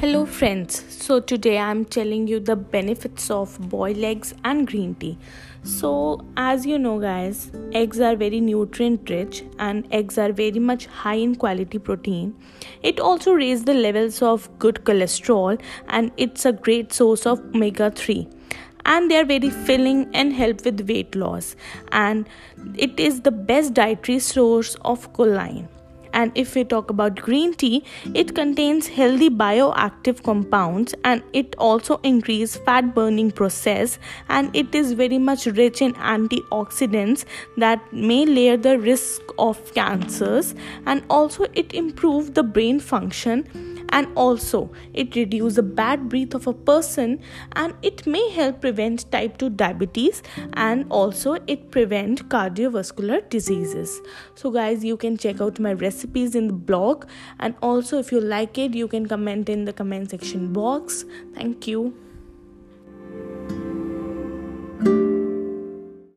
Hello, friends. So, today I'm telling you the benefits of boiled eggs and green tea. So, as you know, guys, eggs are very nutrient rich and eggs are very much high in quality protein. It also raises the levels of good cholesterol and it's a great source of omega 3 and they are very filling and help with weight loss and it is the best dietary source of choline and if we talk about green tea, it contains healthy bioactive compounds and it also increase fat burning process and it is very much rich in antioxidants that may layer the risk of cancers. And also it improve the brain function and also it reduce the bad breath of a person and it may help prevent type 2 diabetes and also it prevent cardiovascular diseases. So guys you can check out my recipes in the blog. And also if you like it you can comment in the comment section box. Thank you